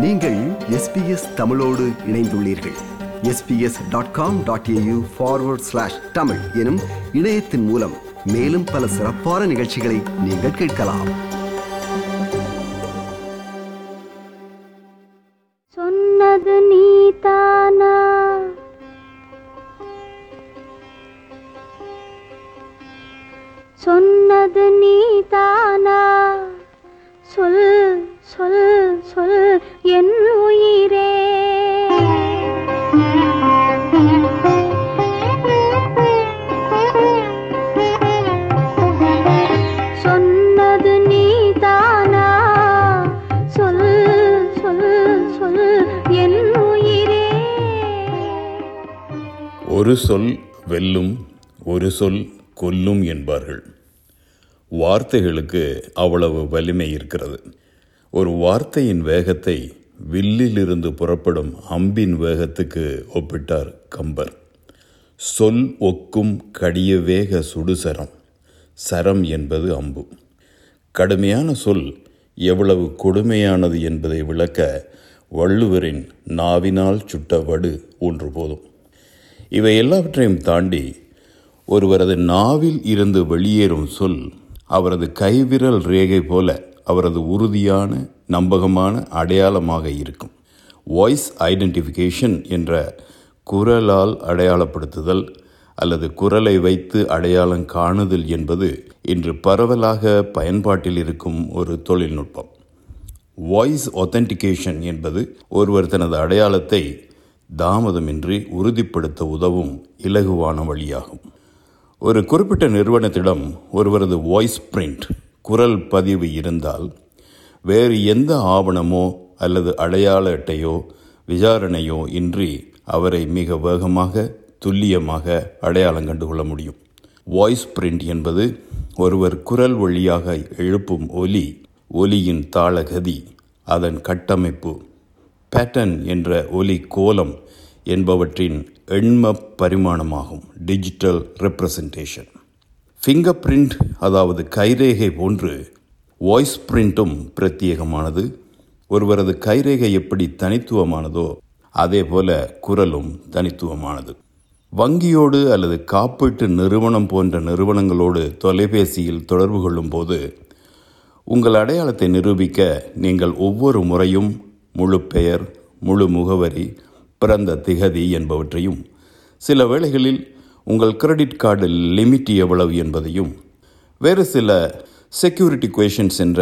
நீங்கள் எஸ்பிஎஸ் தமிழோடு இணைந்துள்ளீர்கள். SBS dot com dot AU forward slash Tamil எனும் இணையத்தின் மூலம் மேலும் பல சிறப்பான நிகழ்ச்சிகளை நீங்கள் கேட்கலாம். ஒரு சொல் வெல்லும் ஒரு சொல் கொல்லும் என்பார்கள். வார்த்தைகளுக்கு அவ்வளவு வலிமை இருக்கிறது. ஒரு வார்த்தையின் வேகத்தை வில்லிலிருந்து புறப்படும் அம்பின் வேகத்துக்கு ஒப்பிட்டார் கம்பர். சொல் ஒக்கும் கடிய வேக சுடுசரம் சரம் என்பது அம்பு. கடுமையான சொல் எவ்வளவு கொடுமையானது என்பதை விளக்க வள்ளுவரின் நாவினால் சுட்ட வடு ஒன்று போதும். இவை எல்லாவற்றையும் தாண்டி ஒருவரது நாவில் இருந்து வெளியேறும் சொல் அவரது கைவிரல் ரேகை போல அவரது உறுதியான நம்பகமான அடையாளமாக இருக்கும். வாய்ஸ் ஐடென்டிஃபிகேஷன் என்ற குரலால் அடையாளப்படுத்துதல் அல்லது குரலை வைத்து அடையாளம் காணுதல் என்பது இன்று பரவலாக பயன்பாட்டில் இருக்கும் ஒரு தொழில்நுட்பம். வாய்ஸ் ஒத்தன்டிகேஷன் என்பது ஒருவர் தனது அடையாளத்தை தாமதமின்றி உறுதிப்படுத்த உதவும் இலகுவான வழியாகும். ஒரு குறிப்பிட்ட நிறுவனத்திடம் ஒருவரது வாய்ஸ் பிரிண்ட் குரல் பதிவு இருந்தால் வேறு எந்த ஆவணமோ அல்லது அடையாள அட்டையோ விசாரணையோ இன்றி அவரை மிக வேகமாக துல்லியமாக அடையாளம் கண்டுகொள்ள முடியும். வாய்ஸ் பிரிண்ட் என்பது ஒருவர் குரல் வழியாக எழுப்பும் ஒலி ஒலியின் தாளகதி அதன் கட்டமைப்பு. பேட்டன் என்ற ஒலி கோலம் என்பவற்றின் எண்ம பரிமாணமாகும். டிஜிட்டல் ரெப்ரசன்டேஷன் ஃபிங்கர் பிரிண்ட் அதாவது கைரேகை போன்று வாய்ஸ் பிரிண்ட்டும் பிரத்யேகமானது. ஒருவரது கைரேகை எப்படி தனித்துவமானதோ அதே போல குரலும் தனித்துவமானது. வங்கியோடு அல்லது காப்பீட்டு நிறுவனம் போன்ற நிறுவனங்களோடு தொலைபேசியில் தொடர்பு கொள்ளும்போது உங்கள் அடையாளத்தை நிரூபிக்க நீங்கள் ஒவ்வொரு முறையும் முழு பெயர் முழு முகவரி பிறந்த திகதி என்பவற்றையும் சில வேளைகளில் உங்கள் கிரெடிட் கார்டு லிமிட் எவ்வளவு என்பதையும் வேறு சில செக்யூரிட்டி கொஷன்ஸ் என்ற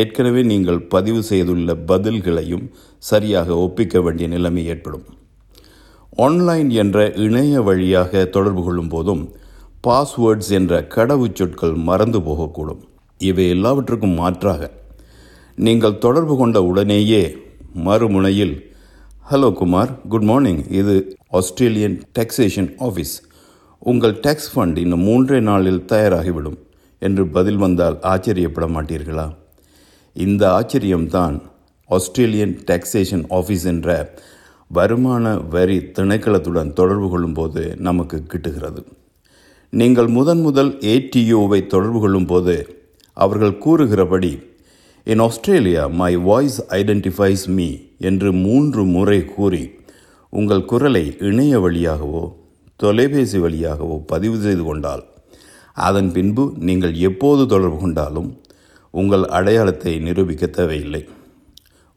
ஏற்கனவே நீங்கள் பதிவு செய்துள்ள பதில்களையும் சரியாக ஒப்பிக்க வேண்டிய நிலைமை ஏற்படும். ஆன்லைன் என்ற இணைய வழியாக தொடர்பு கொள்ளும் போதும் பாஸ்வேர்ட்ஸ் என்ற கடவுச்சொற்கள் மறந்து போகக்கூடும். இவை எல்லாவற்றுக்கும் மாற்றாக நீங்கள் தொடர்பு கொண்ட உடனேயே மறுமுனையில் ஹலோ குமார் குட் மார்னிங் இது ஆஸ்திரேலியன் டாக்ஸேஷன் ஆஃபீஸ் உங்கள் டேக்ஸ் ஃபண்ட் இன்னும் மூன்றே நாளில் தயாராகிவிடும். என்று பதில் வந்தால் ஆச்சரியப்பட மாட்டீர்களா? இந்த ஆச்சரியம்தான் ஆஸ்திரேலியன் டாக்ஸேஷன் ஆஃபீஸ் என்ற வருமான வரி திணைக்களத்துடன் தொடர்பு கொள்ளும்போது நமக்கு கிட்டுகிறது. நீங்கள் முதன் முதல் ஏடிஓவை தொடர்பு கொள்ளும்போது அவர்கள் கூறுகிறபடி in Australia my voice identifies me என்று மூன்று முறை கூறி உங்கள் குரலை இணைய வழியாகவோ தொலைபேசி வழியாகவோ பதிவு செய்து கொண்டால் அதன் பின்பு நீங்கள் எப்போது தொடர்பு கொண்டாலும் உங்கள் அடையாளத்தை நிரூபிக்க தேவையில்லை.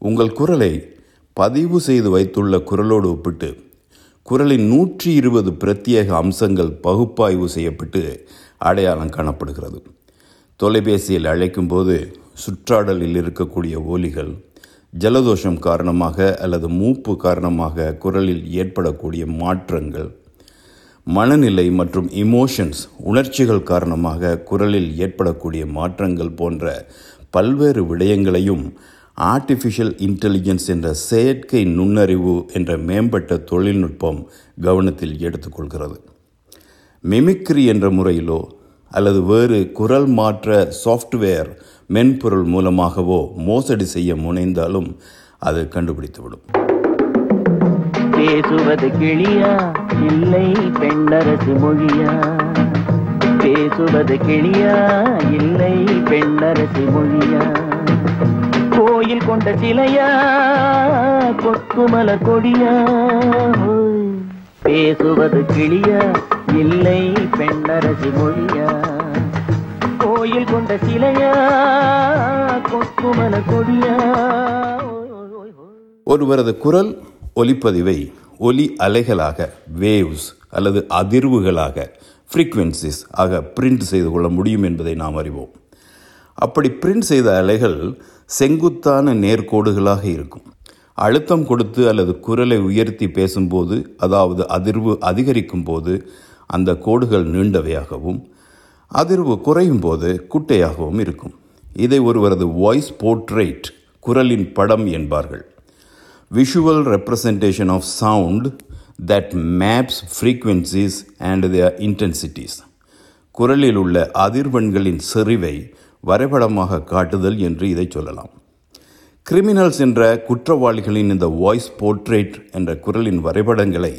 உங்கள் குரலை பதிவு செய்து வைத்துள்ள குரலோடு ஒப்பிட்டு குரலின் நூற்றி இருபது பிரத்யேக அம்சங்கள் பகுப்பாய்வு செய்யப்பட்டு அடையாளம் காணப்படுகிறது. தொலைபேசியில் அழைக்கும்போது சுற்றாடலில் இருக்கக்கூடிய ஒலிகள் ஜலதோஷம் காரணமாக அல்லது மூப்பு காரணமாக குரலில் ஏற்படக்கூடிய மாற்றங்கள் மனநிலை மற்றும் இமோஷன்ஸ் உணர்ச்சிகள் காரணமாக குரலில் ஏற்படக்கூடிய மாற்றங்கள் போன்ற பல்வேறு விடயங்களையும் ஆர்டிஃபிஷியல் இன்டெலிஜென்ஸ் என்ற செயற்கை நுண்ணறிவு என்ற மேம்பட்ட தொழில்நுட்பம் கவனத்தில் எடுத்துக்கொள்கிறது. மிமிக்ரி என்ற முறையிலோ அல்லது வேறு குரல் மாற்ற சாஃப்ட்வேர் மென்பொருள் மூலமாகவோ மோசடி செய்ய முனைந்தாலும் அது கண்டுபிடித்துவிடும். பேசுவது கிளியா? இல்லை பெண்ணரசு மொழியா? பேசுவது கிளியா? இல்லை பெண்ணரசு மொழியா? கோயில் கொண்ட சிலையா? கொத்துமலர் கொடியா? பேசுவது கிளியா? இல்லை பெண்ணரசி மொழியா? கோயில் கொண்ட சிலையா? கொக்குமல கொடியா? ஒருவரது குரல் ஒலிப்பதிவை ஒலி அலைகளாக வேவ்ஸ் அல்லது அதிர்வுகளாக ஃப்ரீக்வன்சிஸ் ஆக பிரிண்ட் செய்து கொள்ள முடியும் என்பதை நாம் அறிவோம். அப்படி பிரிண்ட் செய்த அலைகள் செங்குத்தான நேர்கோடுகளாக இருக்கும். அழுத்தம் கொடுத்து அல்லது குரலை உயர்த்தி பேசும்போது அதாவது அதிர்வு அதிகரிக்கும் போது அந்த கோடுகள் நீண்டவையாகவும் அதிர்வு குறையும் போது குட்டையாகவும் இருக்கும். இதை ஒருவரது வாய்ஸ் போர்ட்ரேட் குரலின் படம் என்பார்கள். Visual representation of sound that maps frequencies and their intensities குரலில் உள்ள அதிர்வெண்களின் செறிவை வரைபடமாக காட்டுதல் என்று இதை சொல்லலாம். கிரிமினல்ஸ் என்ற குற்றவாளிகளின் இந்த வாய்ஸ் போர்ட்ரேட் என்ற குரலின் வரைபடங்களை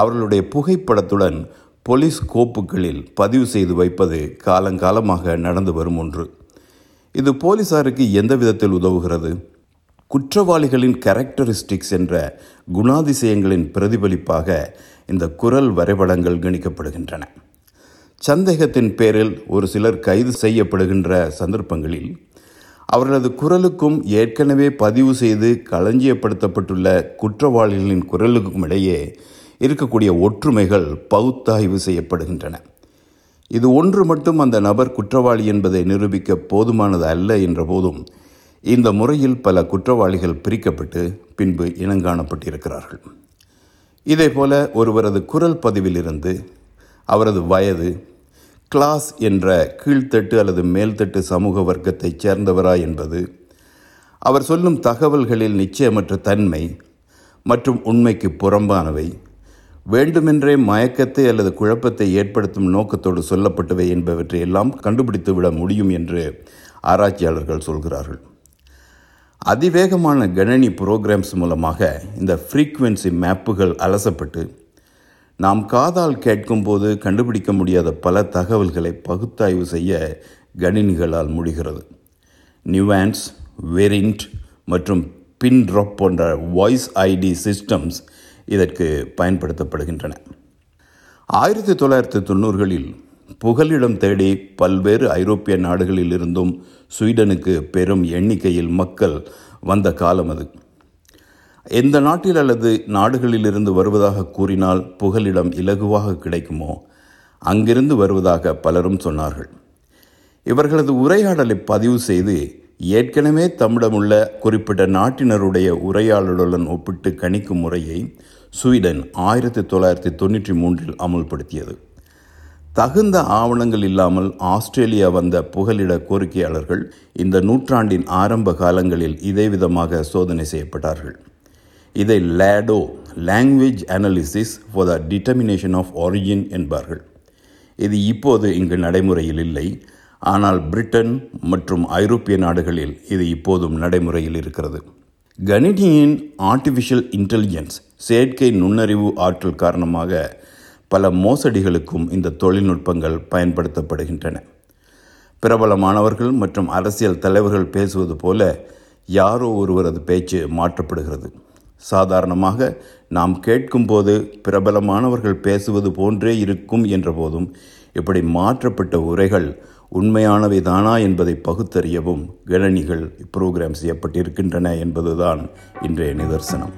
அவர்களுடைய புகைப்படத்துடன் போலீஸ் கோப்புகளில் பதிவு செய்து வைப்பது காலங்காலமாக நடந்து வரும் ஒன்று. இது போலீசாருக்கு எந்த விதத்தில் உதவுகிறது? குற்றவாளிகளின் கேரக்டரிஸ்டிக்ஸ் என்ற குணாதிசயங்களின் பிரதிபலிப்பாக இந்த குரல் வரைபடங்கள் கணிக்கப்படுகின்றன. சந்தேகத்தின் பேரில் ஒரு சிலர் கைது செய்யப்படுகின்ற சந்தர்ப்பங்களில் அவர்களது குரலுக்கும் ஏற்கனவே பதிவு செய்து களஞ்சியப்படுத்தப்பட்டுள்ள குற்றவாளிகளின் குரலுக்கும் இடையே இருக்கக்கூடிய ஒற்றுமைகள் பகுத்தாய்வு செய்யப்படுகின்றன. இது ஒன்று மட்டும் அந்த நபர் குற்றவாளி என்பதை நிரூபிக்க போதுமானது அல்ல என்ற போதும் இந்த முறையில் பல குற்றவாளிகள் பிரிக்கப்பட்டு பின்பு இனங்காணப்பட்டிருக்கிறார்கள். இதேபோல ஒருவரது குரல் பதிவிலிருந்து அவரது வயது கிளாஸ் என்ற கீழ்த்தட்டு அல்லது மேல்தட்டு சமூக வர்க்கத்தைச் சேர்ந்தவரா என்பது அவர் சொல்லும் தகவல்களில் நிச்சயமற்ற தன்மை மற்றும் உண்மைக்கு புறம்பானவை வேண்டுமென்றே மயக்கத்தை அல்லது குழப்பத்தை ஏற்படுத்தும் நோக்கத்தோடு சொல்லப்பட்டவை என்பவற்றை எல்லாம் கண்டுபிடித்து விட முடியும் என்று ஆராய்ச்சியாளர்கள் சொல்கிறார்கள். அதிவேகமான கணனி புரோகிராம்ஸ் மூலமாக இந்த ஃப்ரீக்குவென்சி மேப்புகள் அலசப்பட்டு நாம் காதால் கேட்கும்போது கண்டுபிடிக்க முடியாத பல தகவல்களை பகுத்தாய்வு செய்ய கணினிகளால் முடிகிறது. நியூவான்ஸ் வெரிண்ட் மற்றும் பின் ட்ராப் போன்ற வாய்ஸ் ஐடி சிஸ்டம்ஸ் இதற்கு பயன்படுத்தப்படுகின்றன. ஆயிரத்தி தொள்ளாயிரத்தி தொண்ணூறுகளில் புகலிடம் தேடி பல்வேறு ஐரோப்பிய நாடுகளில் இருந்தும் ஸ்வீடனுக்கு பெரும் எண்ணிக்கையில் மக்கள் வந்த காலம் அது. எந்த நாட்டில் அல்லது நாடுகளிலிருந்து வருவதாக கூறினால் புகலிடம் இலகுவாக கிடைக்குமோ அங்கிருந்து வருவதாக பலரும் சொன்னார்கள். இவர்களது உரையாடலை பதிவு செய்து ஏற்கனவே தம்மிடமுள்ள குறிப்பிட்ட நாட்டினருடைய உரையாடலுடன் ஒப்பிட்டு கணிக்கும் முறையை ஸ்வீடன் ஆயிரத்தி தொள்ளாயிரத்தி தொண்ணூற்றி மூன்றில் அமுல்படுத்தியது. தகுந்த ஆவணங்கள் இல்லாமல் ஆஸ்திரேலியா வந்த புகலிட கோரிக்கையாளர்கள் இந்த நூற்றாண்டின் ஆரம்ப காலங்களில் இதேவிதமாக சோதனை செய்யப்பட்டார்கள். இதை LADO language analysis for the determination of origin என்பார்கள். இது இப்போது இங்கு நடைமுறையில் இல்லை. ஆனால் பிரிட்டன் மற்றும் ஐரோப்பிய நாடுகளில் இது இப்போதும் நடைமுறையில் இருக்கிறது. கணினியின் ஆர்டிஃபிஷியல் இன்டெலிஜென்ஸ் செயற்கை நுண்ணறிவு ஆற்றல் காரணமாக பல மோசடிகளுக்கும் இந்த தொழில்நுட்பங்கள் பயன்படுத்தப்படுகின்றன. பிரபலமானவர்கள் மற்றும் அரசியல் தலைவர்கள் பேசுவது போல யாரோ ஒருவரது பேச்சு மாற்றப்படுகிறது. சாதாரணமாக நாம் கேட்கும்போது பிரபலமானவர்கள் பேசுவது போன்றே இருக்கும் என்ற போதும் இப்படி மாற்றப்பட்ட உரைகள் உண்மையானவை தானா என்பதை பகுத்தறியவும் கணனிகள் இப்புரோகிராம் செய்யப்பட்டிருக்கின்றன என்பதுதான் இன்றைய நிதர்சனம்.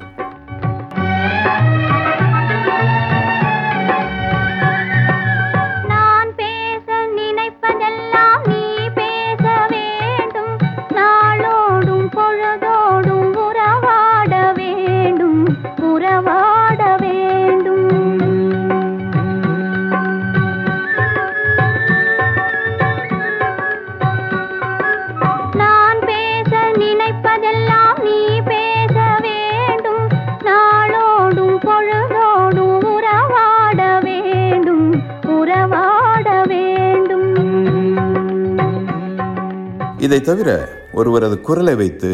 இதை தவிர ஒருவரது குரலை வைத்து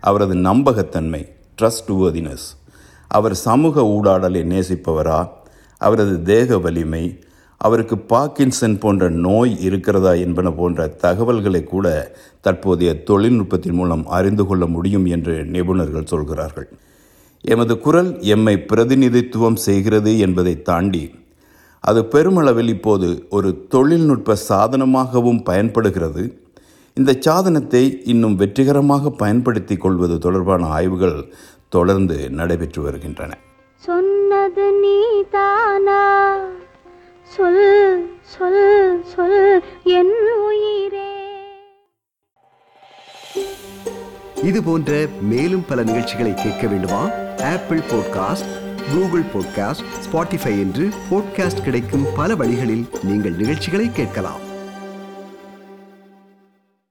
அவரது நம்பகத்தன்மை ட்ரஸ்ட் அவர் சமூக ஊடாடலை நேசிப்பவரா அவரது தேக வலிமை அவருக்கு பாக்கின்சன் போன்ற நோய் இருக்கிறதா என்பன போன்ற தகவல்களை கூட தற்போதைய தொழில்நுட்பத்தின் மூலம் அறிந்து கொள்ள முடியும் என்று நிபுணர்கள் சொல்கிறார்கள். எமது குரல் எம்மை பிரதிநிதித்துவம் செய்கிறது என்பதை தாண்டி அது பெருமளவில் இப்போது ஒரு தொழில்நுட்ப சாதனமாகவும் பயன்படுகிறது. இந்த சாதனத்தை இன்னும் வெற்றிகரமாக பயன்படுத்திக் கொள்வது தொடர்பான ஆய்வுகள் தொடர்ந்து நடைபெற்று வருகின்றன. சொன்னது நீதானா? சொல் சொல் சொல் என் உயிரே. இது போன்ற மேலும் பல நிகழ்ச்சிகளை கேட்க வேண்டுமா? Apple podcast Google podcast Spotify என்று பாட்காஸ்ட் கிடைக்கும் பல வழிகளில் நீங்கள் நிகழ்ச்சிகளை கேட்கலாம்.